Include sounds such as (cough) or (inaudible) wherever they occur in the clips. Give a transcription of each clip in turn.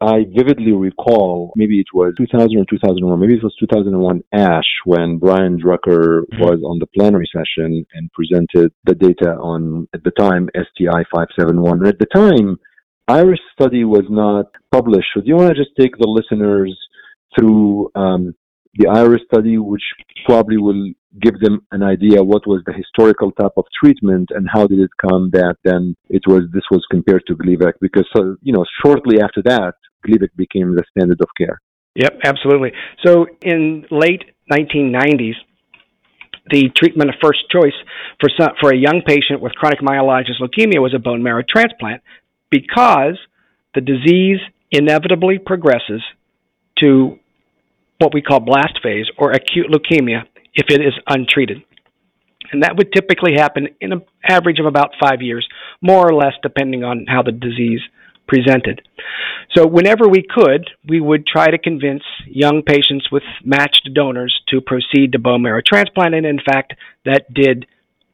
I vividly recall, maybe it was 2000 or 2001, maybe it was 2001 ASH when Brian Druker mm-hmm. was on the plenary session and presented the data on, at the time, STI 571. And at the time, Iris study was not published. So do you want to just take the listeners through um, the IRIS study, which probably will give them an idea what was the historical type of treatment and how did it come that then it was this was compared to Gleevec because uh, you know shortly after that Gleevec became the standard of care. Yep, absolutely. So in late 1990s, the treatment of first choice for some, for a young patient with chronic myelogenous leukemia was a bone marrow transplant because the disease inevitably progresses to what we call blast phase or acute leukemia if it is untreated. And that would typically happen in an average of about five years, more or less, depending on how the disease presented. So, whenever we could, we would try to convince young patients with matched donors to proceed to bone marrow transplant. And in fact, that did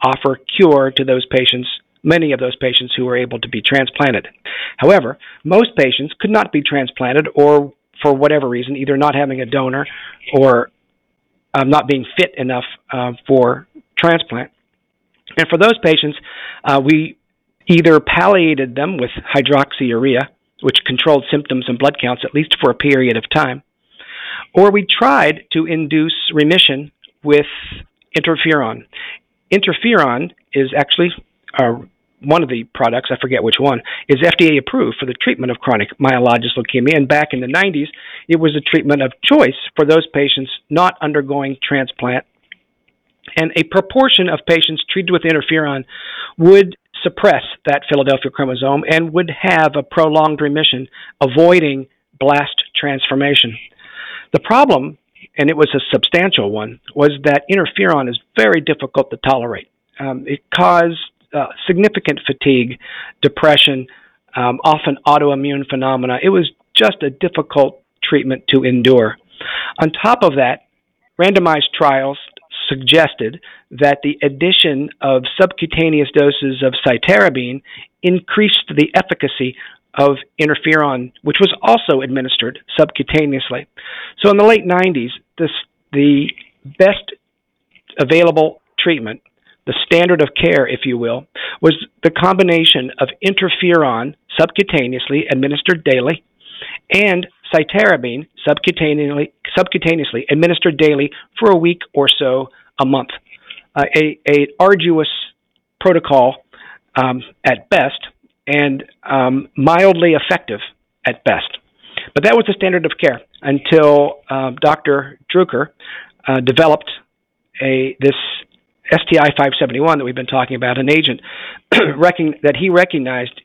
offer cure to those patients, many of those patients who were able to be transplanted. However, most patients could not be transplanted or for whatever reason, either not having a donor or um, not being fit enough uh, for transplant. And for those patients, uh, we either palliated them with hydroxyurea, which controlled symptoms and blood counts at least for a period of time, or we tried to induce remission with interferon. Interferon is actually a one of the products, I forget which one, is FDA approved for the treatment of chronic myelogenous leukemia. And back in the 90s, it was a treatment of choice for those patients not undergoing transplant. And a proportion of patients treated with interferon would suppress that Philadelphia chromosome and would have a prolonged remission, avoiding blast transformation. The problem, and it was a substantial one, was that interferon is very difficult to tolerate. Um, it caused uh, significant fatigue, depression, um, often autoimmune phenomena. It was just a difficult treatment to endure. On top of that, randomized trials suggested that the addition of subcutaneous doses of cytarabine increased the efficacy of interferon, which was also administered subcutaneously. So in the late 90s, this, the best available treatment the standard of care, if you will, was the combination of interferon subcutaneously administered daily and cytarabine subcutaneously, subcutaneously administered daily for a week or so a month. Uh, a, a arduous protocol um, at best and um, mildly effective at best. But that was the standard of care until uh, Dr. Druker uh, developed a this STI 571 that we've been talking about, an agent (clears throat) that he recognized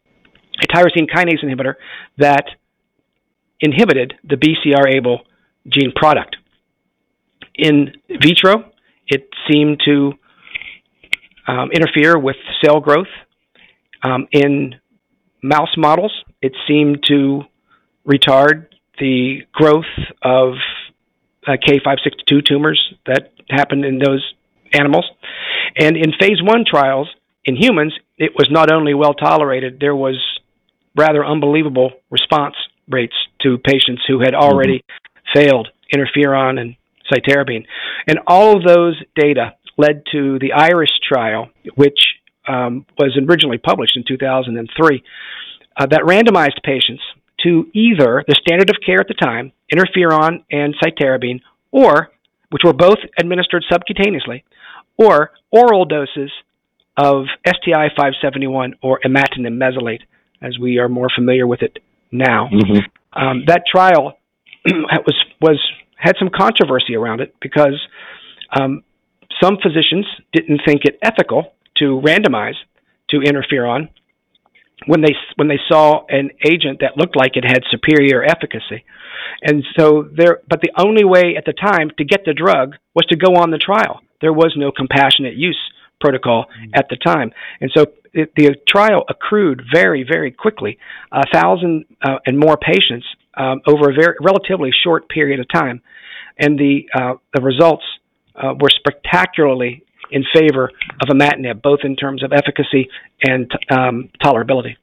a tyrosine kinase inhibitor that inhibited the BCR-ABL gene product. In vitro, it seemed to um, interfere with cell growth. Um, in mouse models, it seemed to retard the growth of uh, K562 tumors that happened in those animals. And in phase one trials in humans, it was not only well tolerated, there was rather unbelievable response rates to patients who had already mm-hmm. Failed interferon and cytarabine. And all of those data led to the IRIS trial, which um, was originally published in 2003, uh, that randomized patients to either the standard of care at the time, interferon and cytarabine, or which were both administered subcutaneously, or oral doses of STI 571 or imatinib mesylate, as we are more familiar with it now. Mm-hmm. Um, that trial (clears throat) was was had some controversy around it because um, some physicians didn't think it ethical to randomize to interferon when they when they saw an agent that looked like it had superior efficacy. And so there but the only way at the time to get the drug was to go on the trial there was no compassionate use protocol mm-hmm. at the time. And so it, the trial accrued very, very quickly, a thousand uh, and more patients um, over a very relatively short period of time, and the uh, the results uh, were spectacularly in favor of imatinib, both in terms of efficacy and um, tolerability.